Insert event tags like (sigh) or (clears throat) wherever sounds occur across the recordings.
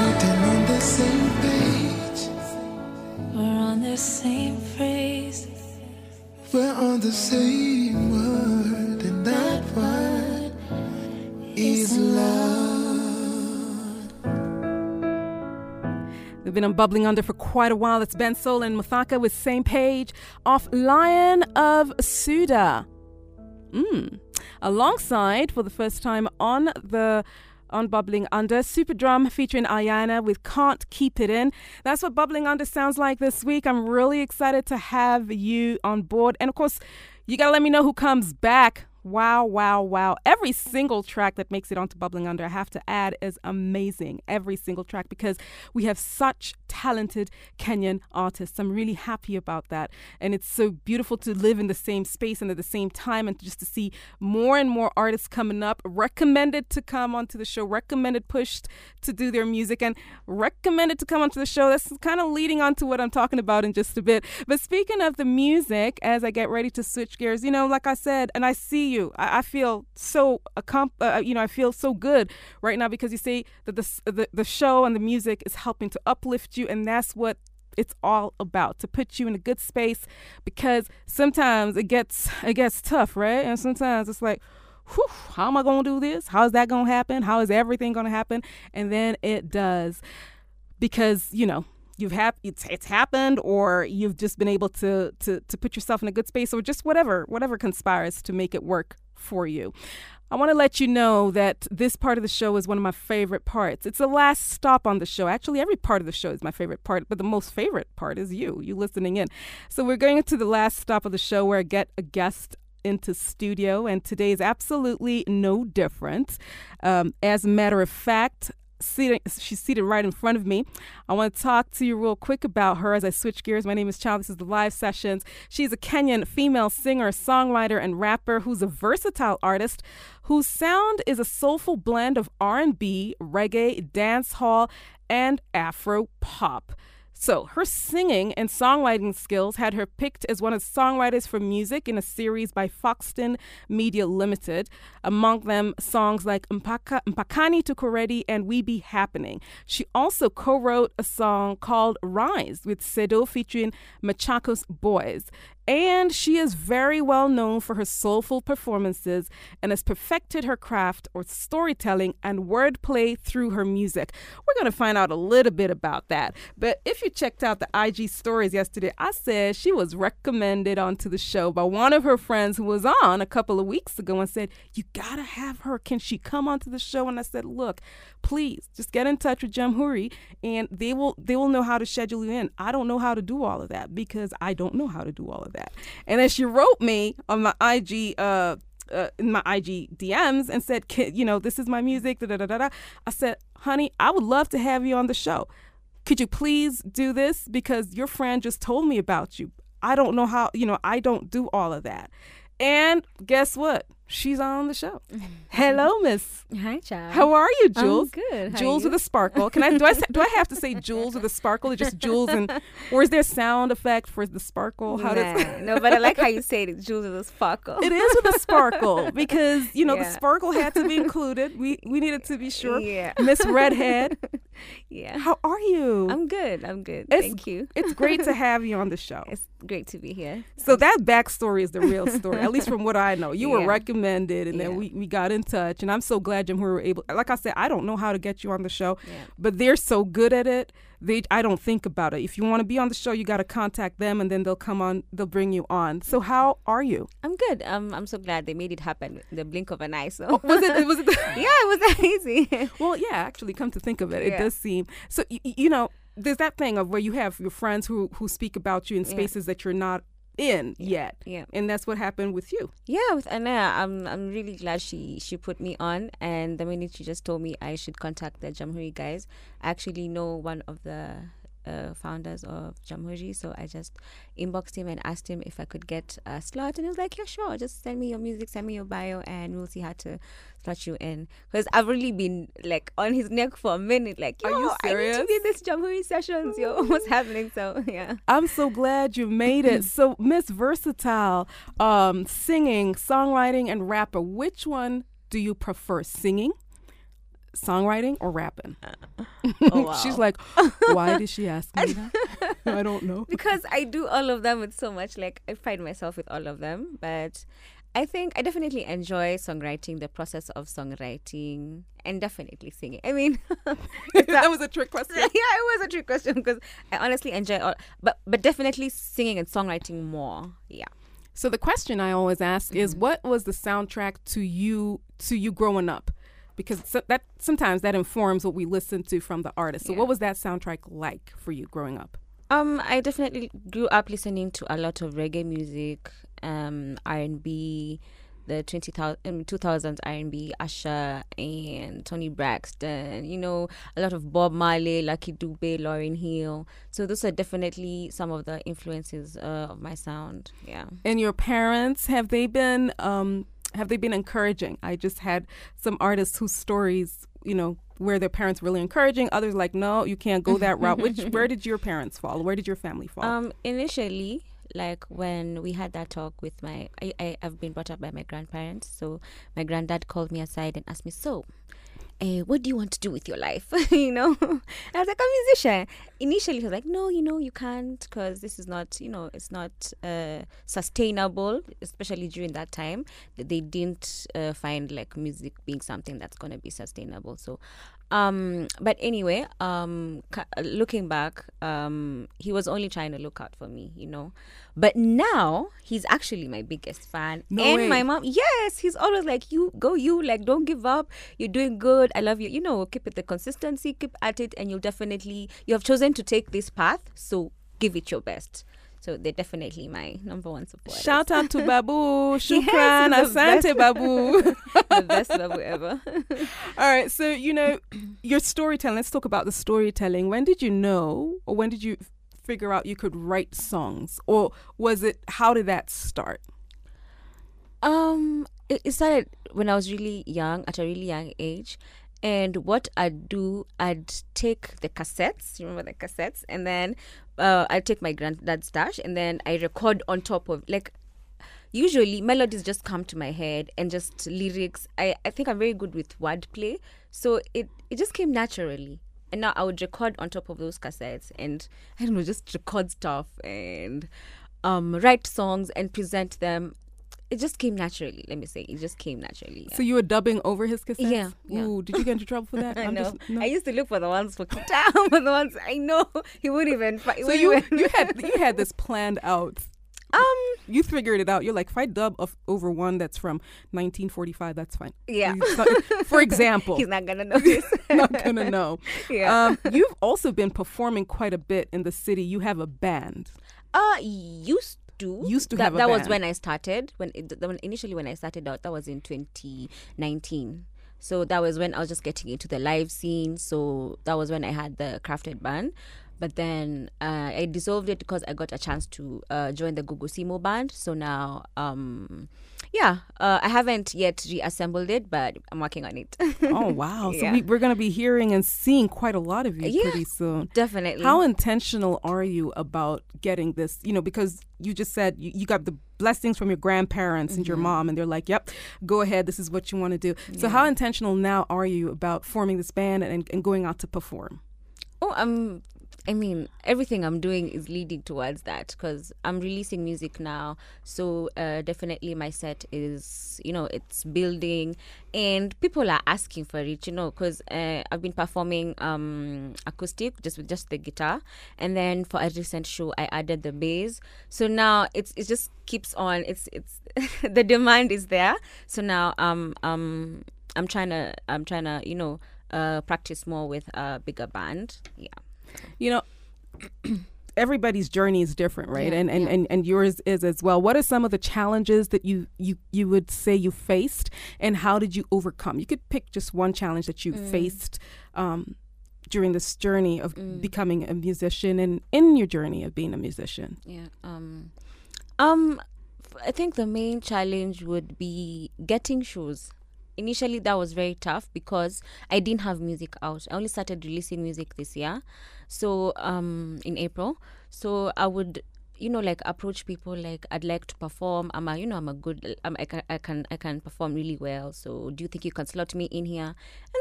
We've done on the same page. We're on the same phrase. We're on the same word, and that vi is love. We've been on Bubbling Under for quite a while. It's Ben Soul and Muthaka with Same Page off Lion of Suda. Mm. Alongside, for the first time on the on Bubbling Under, Super Drum featuring Ayana with Can't Keep It In. That's what Bubbling Under sounds like this week. I'm really excited to have you on board. And of course, you got to let me know who comes back Wow, wow, wow. Every single track that makes it onto Bubbling Under, I have to add, is amazing. Every single track because we have such talented Kenyan artists. I'm really happy about that. And it's so beautiful to live in the same space and at the same time and just to see more and more artists coming up, recommended to come onto the show, recommended pushed to do their music, and recommended to come onto the show. That's kind of leading on to what I'm talking about in just a bit. But speaking of the music, as I get ready to switch gears, you know, like I said, and I see you. I, I feel so accom- uh, you know, I feel so good right now because you say that the, the the show and the music is helping to uplift you, and that's what it's all about to put you in a good space because sometimes it gets it gets tough, right? And sometimes it's like. Whew, how am I going to do this? How is that going to happen? How is everything going to happen? And then it does because, you know, you've had it's, it's happened or you've just been able to, to to put yourself in a good space or just whatever whatever conspires to make it work for you I want to let you know that this part of the show is one of my favorite parts. It's the last stop on the show. Actually, every part of the show is my favorite part, but the most favorite part is you, you listening in. So we're going to the last stop of the show where I get a guest into studio, and today is absolutely no different. Um, as a matter of fact, she's seated right in front of me. I want to talk to you real quick about her as I switch gears. My name is Chow. This is the Live Sessions. She's a Kenyan female singer, songwriter, and rapper who's a versatile artist whose sound is a soulful blend of R&B, reggae, dancehall, and Afro pop. So, her singing and songwriting skills had her picked as one of the songwriters for music in a series by Foxton Media Limited. Among them, songs like Mpaka, Mpakani Tukoredi and We Be Happening. She also co wrote a song called Rise with Sedo featuring Machakos Boys. And she is very well known for her soulful performances and has perfected her craft or storytelling and wordplay through her music. We're going to find out a little bit about that. But if you checked out the IG stories yesterday, I said she was recommended onto the show by one of her friends who was on a couple of weeks ago and said, You got to have her. Can she come onto the show? And I said, Look, please just get in touch with Jamhuri and they will they will know how to schedule you in. I don't know how to do all of that because I don't know how to do all of that. And then she wrote me on my IG uh, uh, in my IG DMs and said, you know, this is my music. Da, da, da, da. I said, honey, I would love to have you on the show. Could you please do this? Because your friend just told me about you. I don't know how, you know, I don't do all of that. And guess what? She's on the show. (laughs) Hello, Miss. Hi, Chad. How are you, Juels? I'm good. How Juels with a sparkle. Can I do I (laughs) do I have to say Juels with a sparkle or just Juels and or is there sound effect for the sparkle? How nah, does (laughs) No, but I like how you say it, Juels with a sparkle. It is with a sparkle because, you know, Yeah. the sparkle had to be included. We we needed to be sure. Yeah. Miss Redhead, yeah. how are you? I'm good. I'm good. It's- Thank you. it's great to have you on the show. It's great to be here. So that backstory is the real story, at least from what I know. You were recommended, and then we, we got in touch, and I'm so glad Jim we were able. Like I said, I don't know how to get you on the show, Yeah. but they're so good at it. They I don't think about it. If you want to be on the show, you got to contact them, and then they'll come on. They'll bring you on. So how are you? I'm good. Um, I'm so glad they made it happen in the blink of an eye. So Oh, Was it? Was it? (laughs) yeah, it was (laughs) that easy. Well, yeah, actually, come to think of it, it Yeah. does seem so. Y- you know, there's that thing of where you have your friends who who speak about you in Yeah. spaces that you're not in yet, yeah. and that's what happened with you. Yeah, with Anna, I'm I'm really glad she she put me on, and the minute she just told me I should contact the Jamhuri guys, I actually know one of the uh, founders of Jamhuri. So I just inboxed him and asked him if I could get a slot, and he was like, "Yeah, sure. Just send me your music, send me your bio, and we'll see how to slot you in." Because I've really been like on his neck for a minute. Like, Are yo, you I need to be in this Jamhuri sessions. Yo, (laughs) what's happening? So yeah. I'm so glad you made it. So, Miss Versatile, um, singing, songwriting, and rapper. Which one do you prefer, singing, songwriting, or rapping? (laughs) Oh, wow. She's like, why did she (laughs) ask me that? (laughs) I don't know. because I do all of them with so much like I pride myself with all of them, but I think I definitely enjoy songwriting, the process of songwriting, and definitely singing. I mean, that was a trick question. yeah, it was a trick question because I honestly enjoy all, but but definitely singing and songwriting more. Yeah. So the question I always ask is, Mm-hmm. what was the soundtrack to you to you growing up? Because so that sometimes that informs what we listen to from the artist. So, Yeah. what was that soundtrack like for you growing up? Um, I definitely grew up listening to a lot of reggae music, um, R and B, the 20,000 um, 2000s R and B, Usher and Toni Braxton. You know, a lot of Bob Marley, Lucky Dube, Lauryn Hill. So those are definitely some of the influences uh, of my sound. Yeah. And your parents have they been um, have they been encouraging? I just had some artists whose stories, you know, where their parents really encouraging. Others like, no, you can't go that route. Which where did your parents fall? Where did your family fall? Um, initially, like when we had that talk with my, I, I I've been brought up by my grandparents. So my granddad called me aside and asked me, so. Eh, what do you want to do with your life? (laughs) you know, (laughs) I was like a musician. Initially, he was like, "No, you know, you can't because this is not, you know, it's not uh, sustainable, especially during that time. They didn't uh, find like music being something that's gonna be sustainable. So, um, but anyway, um, looking back, um, he was only trying to look out for me, you know. But now he's actually my biggest fan, No and way. my mom. Yes, he's always like, "You go, you like, don't give up. You're doing good. I love you. You know, keep it the consistency, keep at it, and you'll definitely. You have chosen to take this path, so give it your best." So they're definitely my number one supporter. Shout out to Babu, (laughs) Shukran, he's the Asante Babu. (laughs) the best babu ever. (laughs) All right, so you know your storytelling. Let's talk about the storytelling. When did you know, or when did you figure out you could write songs, or was it? How did that start? Um, it, it started when I was really young, at a really young age. And what I'd do, I'd take the cassettes, you remember the cassettes, and then uh, I'd take my granddad's stash and then I record on top of, like, usually melodies just come to my head and just lyrics. I, I think I'm very good with wordplay. So it, it just came naturally. And now I would record on top of those cassettes and, I don't know, just record stuff and um, write songs and present them it just came naturally. Let me say, it just came naturally. Yeah. So you were dubbing over his cassettes. Yeah, yeah. Ooh, did you get into trouble for that? (laughs) I know. just- no. I used to look for the ones for Kita, (laughs) for the ones I know he wouldn't even. He so wouldn't you even- you had (laughs) you had this planned out. um You figured it out. You're like, if I dub of, over one that's from 1945, that's fine. yeah. Not- for example, He's not gonna notice. not gonna know. yeah. Um, you've also been performing quite a bit in the city. You have a band. Uh used Used to that, have a that was when I started. When, it, when initially when I started out, that was in 2019. So that was when I was just getting into the live scene. So that was when I had the crafted band. But then uh, I dissolved it because I got a chance to uh, join the Google Simo band. So now, um, yeah, uh, I haven't yet reassembled it, but I'm working on it. Oh wow! (laughs) So Yeah. we, we're going to be hearing and seeing quite a lot of you Yeah. pretty soon. Definitely. How intentional are you about getting this? You know, because you just said you, you got the blessings from your grandparents and your Mm-hmm. mom, and they're like, "Yep, go ahead. This is what you want to do." So, how intentional now are you about forming this band and, and going out to perform? Oh, I'm. I mean, everything I'm doing is leading towards that because I'm releasing music now. So uh, definitely, my set is, you know, it's building, and people are asking for it. You know, because uh, I've been performing um, acoustic just with just the guitar, and then for a recent show, I added the bass. So now it's it just keeps on. It's it's (laughs) the demand is there. So now um um I'm trying to I'm trying to you know uh practice more with a bigger band. Yeah. You know, (clears throat) everybody's journey is different, right? Yeah, and, and, yeah. and and yours is as well. What are some of the challenges that you you you would say you faced, and how did you overcome? You could pick just one challenge that you Mm. faced um, during this journey of Mm. becoming a musician and in your journey of being a musician? Yeah. Um, um, I think the main challenge would be getting shows. Initially, that was very tough because I didn't have music out. I only started releasing music this year, so um, in April. So I would, you know, like approach people like I'd like to perform. I'm a, you know, I'm a good. I'm, I can, I can, I can perform really well. So do you think you can slot me in here? And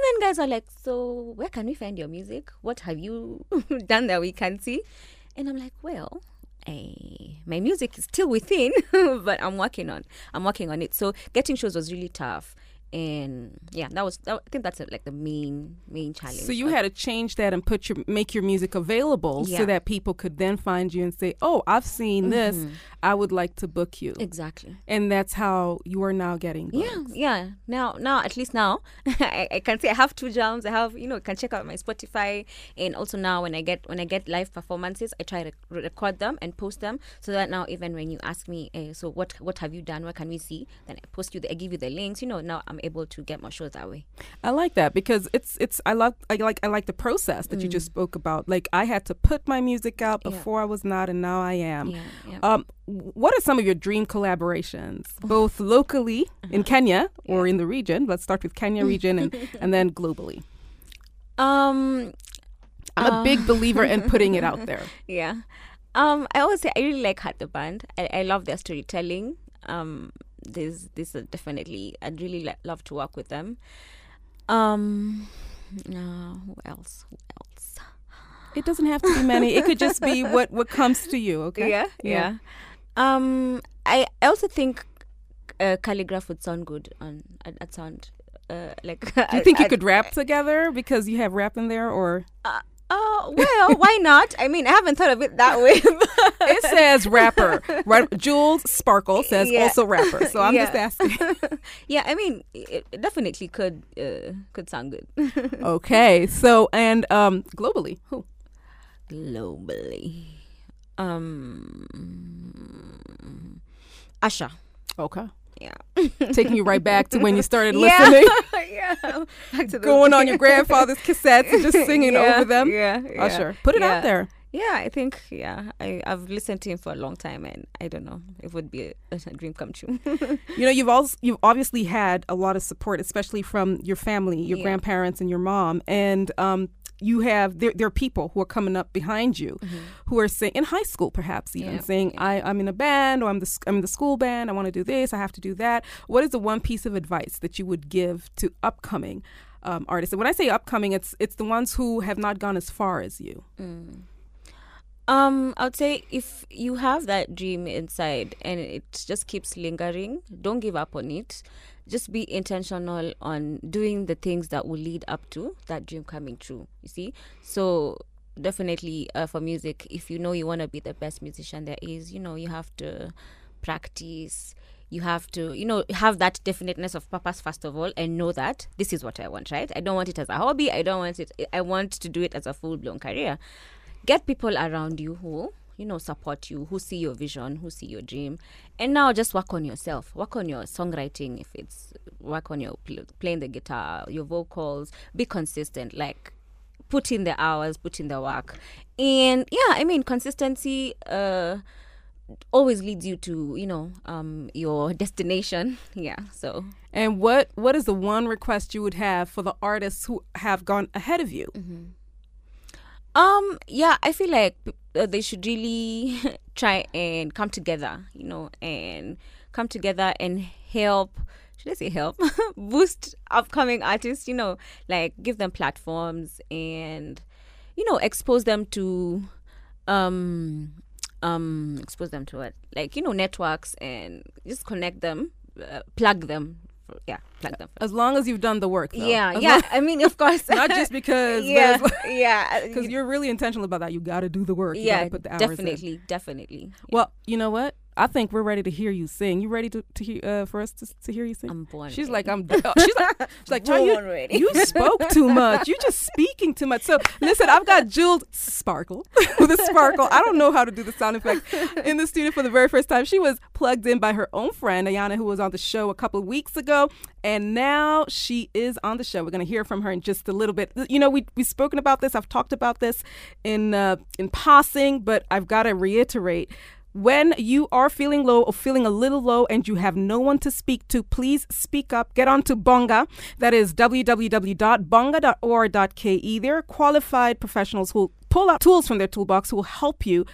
then guys are like, so where can we find your music? What have you (laughs) done that we can see? And I'm like, well, eh, my music is still within, (laughs) but I'm working on I'm working on it. So getting shows was really tough, and yeah, that was that, I think that's uh, like the main main challenge. So you had to change that and put your make your music available so that people could then find you and say, "Oh, I've seen this. Mhm. I would like to book you." exactly. And that's how you are now getting booked. Yeah, yeah. Now, now at least now, (laughs) I, I can say I have two jams. I have, you know, I can check out my Spotify, and also now when I get when I get live performances, I try to re- record them and post them, so that now even when you ask me, eh, so what what have you done? What can we see? Then I post you, the, I give you the links. You know, now I'm able to get more shows that way. I like that because it's it's I love I like I like the process that you just spoke about. Like I had to put my music out Mm. Yeah. before I was not, and now I am. Yeah, yeah. Um, what are some of your dream collaborations, both locally Uh-huh. in Kenya or in the region? Let's start with Kenya region and, (laughs) and then globally. Um, I'm a Uh. big believer in putting it out there. (laughs) yeah. Um, I always say I really like Heart the Band. I, I love their storytelling. Um, this this is definitely I'd really love to work with them. Um, uh, who else? Who else? It doesn't have to be many. It could just be what what comes to you. Okay. Yeah, yeah. Um, I I also think uh, Khaligraph would sound good on at, at sound. Uh, like (laughs) Do you think you could rap together because you have rap in there, or Oh well, why not? I mean, I haven't thought of it that way. (laughs) it says rapper? Right? Juels Sparkle says Yeah. also rapper. So I'm just asking. (laughs) yeah, I mean, it, it definitely could uh, could sound good. (laughs) okay. So and um, globally, who? Globally, um, Usher. Okay. Yeah, Taking you right back to when you started (laughs) listening. (laughs) yeah. Back to going on your grandfather's cassettes and just (laughs) singing Yeah, over them. Yeah, yeah. Usher, put it yeah. out there. Yeah, I think yeah, I I've listened to him for a long time, and I don't know, it would be a, a dream come true. You know, you've also you've obviously had a lot of support, especially from your family, your Yeah. grandparents, and your mom, and um, you have there, there are people who are coming up behind you, who are saying in high school, perhaps even Mm-hmm. Yeah, saying, I, "I'm in a band, or I'm the I'm in the school band. I want to do this. I have to do that." What is the one piece of advice that you would give to upcoming um, artists? And when I say upcoming, it's it's the ones who have not gone as far as you. Um, I would say if you have that dream inside and it just keeps lingering, don't give up on it. Just be intentional on doing the things that will lead up to that dream coming true. You see, so definitely uh, for music, if you know you want to be the best musician there is, you know, you have to practice. You have to, you know, have that definiteness of purpose first of all, and know that this is what I want. Right? I don't want it as a hobby. I don't want it. I want to do it as a full blown career get people around you who you know support you who see your vision who see your dream. And now just work on yourself. Work on your songwriting. If it's work on your pl- playing the guitar your vocals. Be consistent. Like put in the hours put in the work. And yeah i mean consistency uh always leads you to you know um your (laughs) destination. (laughs) Yeah so. And what what is the one request you would have for the artists who have gone ahead of you? Um, yeah, I feel like uh, they should really (laughs) try and come together, you know, and come together and help. Should I say help? (laughs) Boost upcoming artists, you know, like give them platforms and, you know, expose them to, um, um, expose them to it, like you know, networks and just connect them, uh, plug them, yeah, plug them. As long as you've done the work. Though. Yeah, As yeah. long- (laughs) I mean, of course, (laughs) not just because. (laughs) yeah, yeah, Because you're really intentional about that. You got to do the work. You yeah, put the hours in. definitely, definitely. Well, you know what? I think we're ready to hear you sing. You ready to, to hear uh, for us to, to hear you sing? I'm born. She's ready. like, I'm. (laughs) oh, she's like, she's like, "Child, Born you, ready. you spoke too much. You just speaking too much. So listen, I've got Juels Sparkle (laughs) with a sparkle. I don't know how to do the sound effect in the studio for the very first time. She was plugged in by her own friend Ayana, who was on the show a couple of weeks ago, and now she is on the show. We're going to hear from her in just a little bit. You know, we we've spoken about this. I've talked about this in uh, in passing, but I've got to reiterate. When you are feeling low or feeling a little low and you have no one to speak to, please speak up. Get on to Bonga. That is www.bonga.or.ke. There are qualified professionals who pull out tools from their toolbox who will help you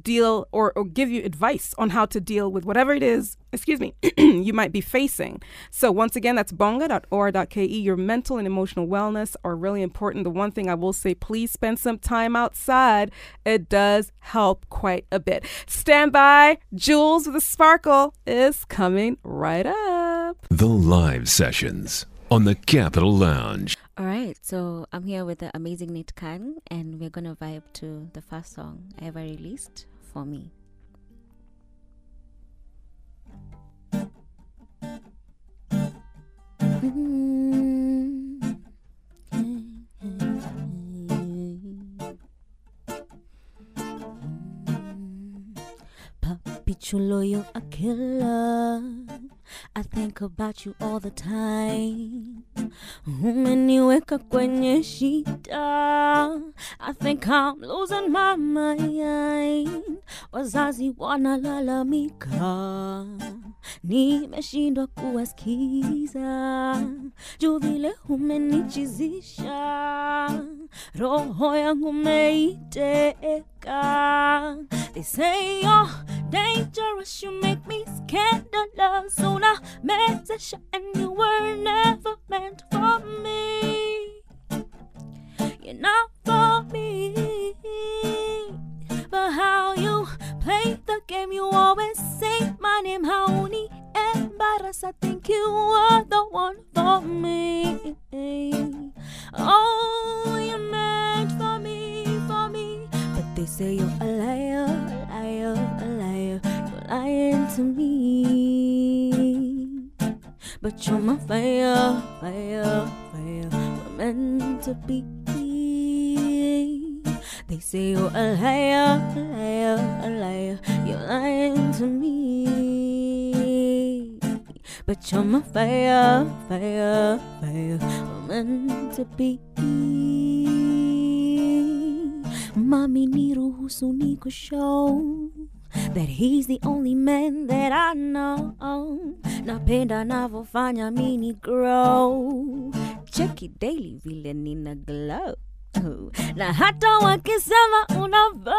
deal or, or give you advice on how to deal with whatever it is, excuse me, (clears throat) you might be facing. So once again, that's bonga.or.ke. Your mental and emotional wellness are really important. The one thing I will say, please spend some time outside. It does help quite a bit. Stand by. Juels with a sparkle is coming right up. The live sessions on the Capital Lounge. All right, so I'm here with the amazing Nate Khan, and we're gonna vibe to the first song ever released for me. Papi chulo, you're a killer. I think about you all the time. Umeniweka kwenye shida. I think I'm losing my mind. Wazazi wanalalamika, nimeshindwa kuwasikiza. Juu vile umenichizisha, roho yangu. They say you're dangerous, you make me scandalous. Unamezesha and you were never meant for me. You're not for me. But how you play the game, you always say my name. Hauni embarrass, I think you are the one for me. Oh, say you're a liar, a liar, a liar. You're lying to me. But you're my fire, fire, fire. We're meant to be. They say you're a liar, a liar, a liar. You're lying to me. But you're my fire, fire, fire. We're meant to be. Mami niruhusu nikushow that he's the only man that I know. Napenda navyofanya mini grow. Check it daily vile nina glow. Na hata wakisema unavo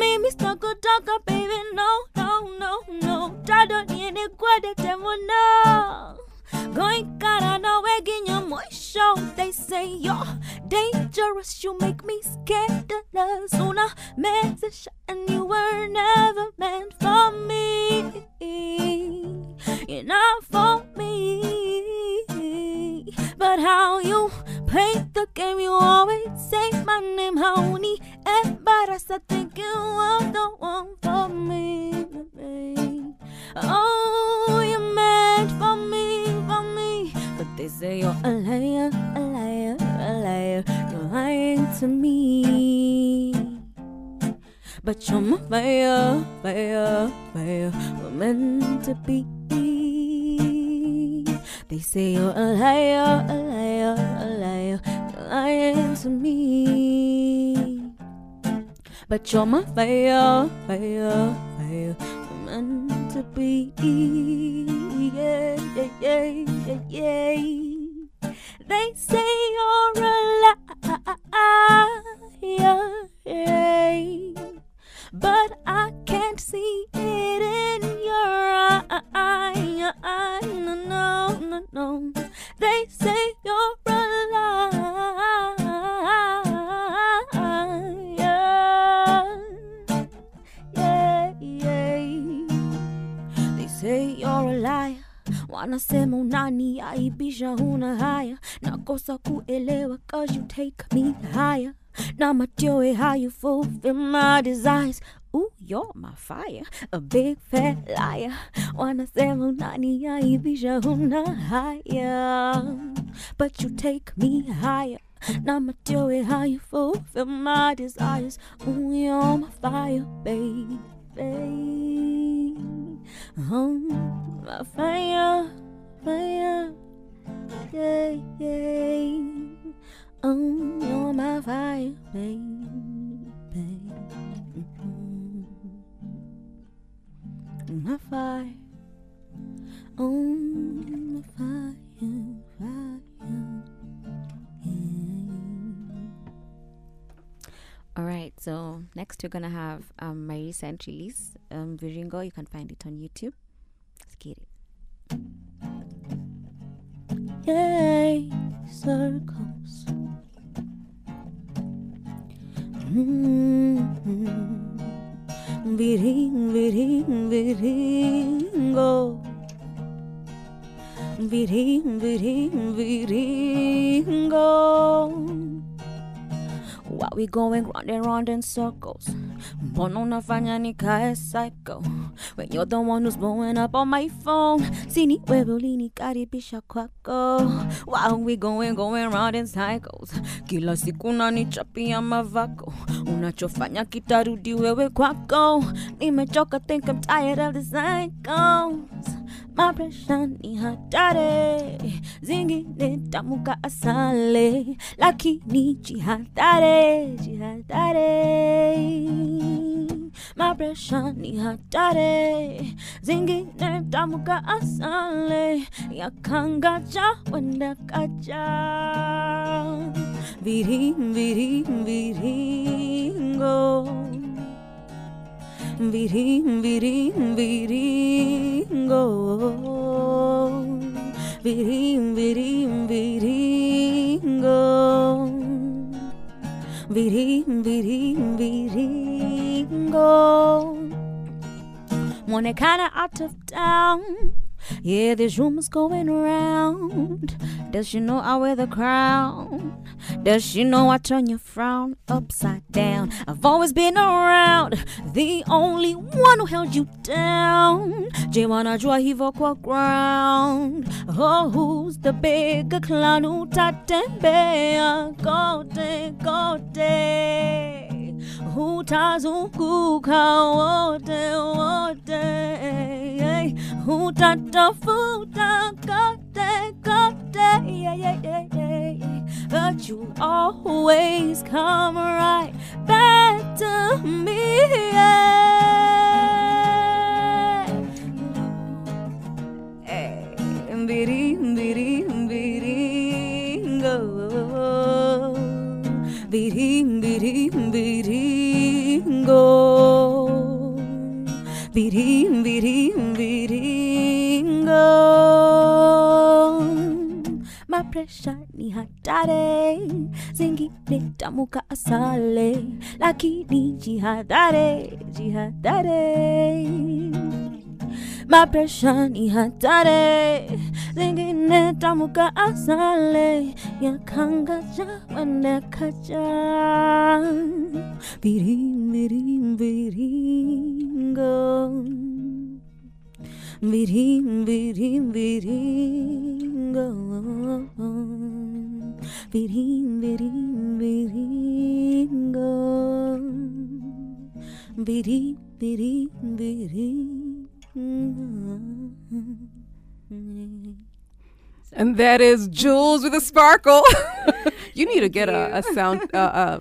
mimi sitakutoka baby no no no no tado niende kwede temuno goikara na weginya mwisho they say you're dangerous. You make me scandalous una message and you were never meant for me. You're not for me. But how you play the game you always say my name Hauni embarrassed I think you are the one for me oh you're meant for me for me but they say you're a liar a liar a liar you're lying to me but you're my fire, fire, fire. We're meant to be. They say you're a liar, a liar, a liar. You're lying to me. But you're my fire, fire, fire. Be. Yeah, yeah, yeah, yeah. They say you're a liar, yeah. but I can't see it in your eye. No, no, no. They say you're say you're a liar. Wanasema unaniaibisha, huna haya, nakosa kuelewa cause you take me higher. na my joy, how you fulfill my desires. Ooh, you're my fire, a big fat liar. Wanna Wanasema unaniaibisha una haya, but you take me higher. Now do it how you fulfill my desires. Ooh, you're my fire, baby. Oh, my fire, fire, yeah, yeah. Oh, you're my fire, baby. My fire. Oh, next we're gonna have um, my recent release, um, Viringo. You can find it on YouTube. Let's get it. Yay, circles. Mm-hmm. Viring, viring, viringo. Viring, viring, viringo. We going round and round in circles? Mbona unafanya nikae psycho. When you're the one who's blowing up on my phone. Sini wewe ulinikaribisha kwako. Why we going going round in cycles. Kila siku unanichapia mavako. Unachofanya kitarudi wewe kwako. Nimechoka think I'm tired of the cycles My pressure ni hatari Zingine tamuka asale Lakini jihadhari Jihadhari My pressure ni hatari Zingine tamuka asale Yakangaja wenda kaja Virim, virim, viringo Virim, virim, viringo. Virim, virim, viringo. Virim, virim, viringo. Monekana out of town. Yeah, there's rumors going around. Does she know I wear the crown? Does she know I turn your frown upside down? I've always been around, the only one who held you down. Je wanajua hivyo kwa ground. Oh, who's the bigger clown who tatembea kote kote? Hutazunguka wote wote, hutatafuta kote kote, yeah. but you always come right hatari, zingine tamuka asale, lakini jihadhari, jihadhari. My pressure ni hatari, zingine tamuka asale, yakangaja wende kaja. Birim, birim, biringo. Virim, virim, viringo. Virim, virim, viringo. Virim, virim, viringo. And that is Juels with a sparkle. (laughs) you need to get a, a sound uh, uh,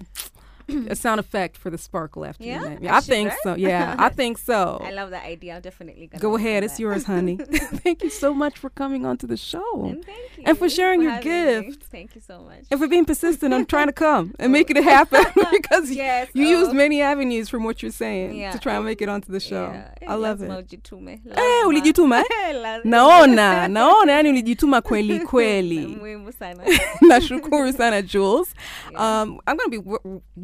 (clears throat) a sound effect for the sparkle after Yeah? your name. I Yeah, I should, think so. Yeah, I (laughs) think so. I love that idea. I'm definitely gonna Go ahead, it's yours, honey. (laughs) (laughs) thank you so much for coming onto the show. And thank you. And for sharing your having me. gift. Thank you so much. And for being persistent on trying to come and making it happen because Yes, you oh. used many avenues from what you're saying Yeah. to try and make it onto the show. Yeah, I love it. Eh, ulijituma eh? Naona naona yani ulijituma kweli kweli nashukuru sana juels um, i'm gonna be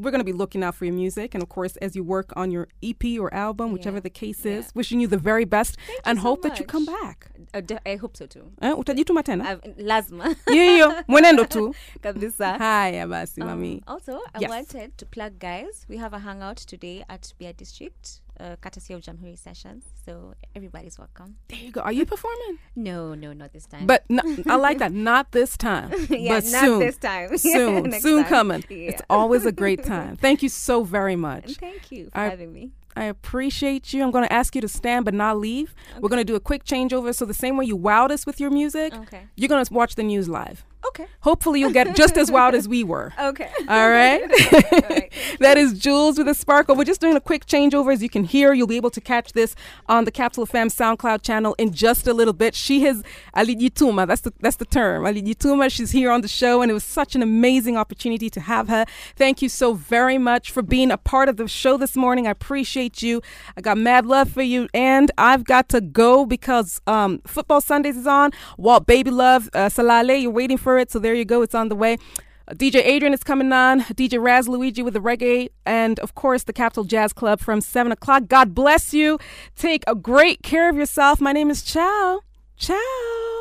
we're, going to be looking out for your music. And of course, as you work on your EP or album, whichever Yeah. the case Yeah. is, wishing you the very best and so hope that you come back. Uh, I hope so too. Eh, utajituma tena? I've, lazima Hiyo. (laughs) Mwenendo tu. (laughs) kabisa. Haya basi, Um, mami. also, I Yes. wanted to plug, guys. We have a hangout today at BI District, uh, courtesy of Jamhuri Sessions. So everybody's welcome. There you go. Are you performing? (laughs) No, no, not this time. But no, I like that. (laughs) Not this time. (laughs) yeah, but not soon. this time. Soon. Next soon time. coming. Yeah. It's always a great time. Thank you so very much. Thank you for I- having me. I appreciate you. I'm going to ask you to stand but not leave. We're going to do a quick changeover. So, the same way you wowed us with your music, Okay. you're going to watch the news live. Okay. Hopefully, you'll get just as wild as we were. Okay. All right. right. that is Juels with a sparkle. We're just doing a quick changeover. As you can hear, you'll be able to catch this on the Capital FM SoundCloud channel in just a little bit. She has Alidituma. That's the that's the term. Alidituma. She's here on the show, and it was such an amazing opportunity to have her. Thank you so very much for being a part of the show this morning. I appreciate you. I got mad love for you, and I've got to go because um, football Sundays is on. Walt Baby Love uh, Salale, you're waiting for it, so there you go. It's on the way. DJ Adrian is coming on. DJ Raz Luigi with the reggae, and of course the Capital Jazz Club from seven o'clock. God bless you. Take a great care of yourself. My name is Chow. Ciao.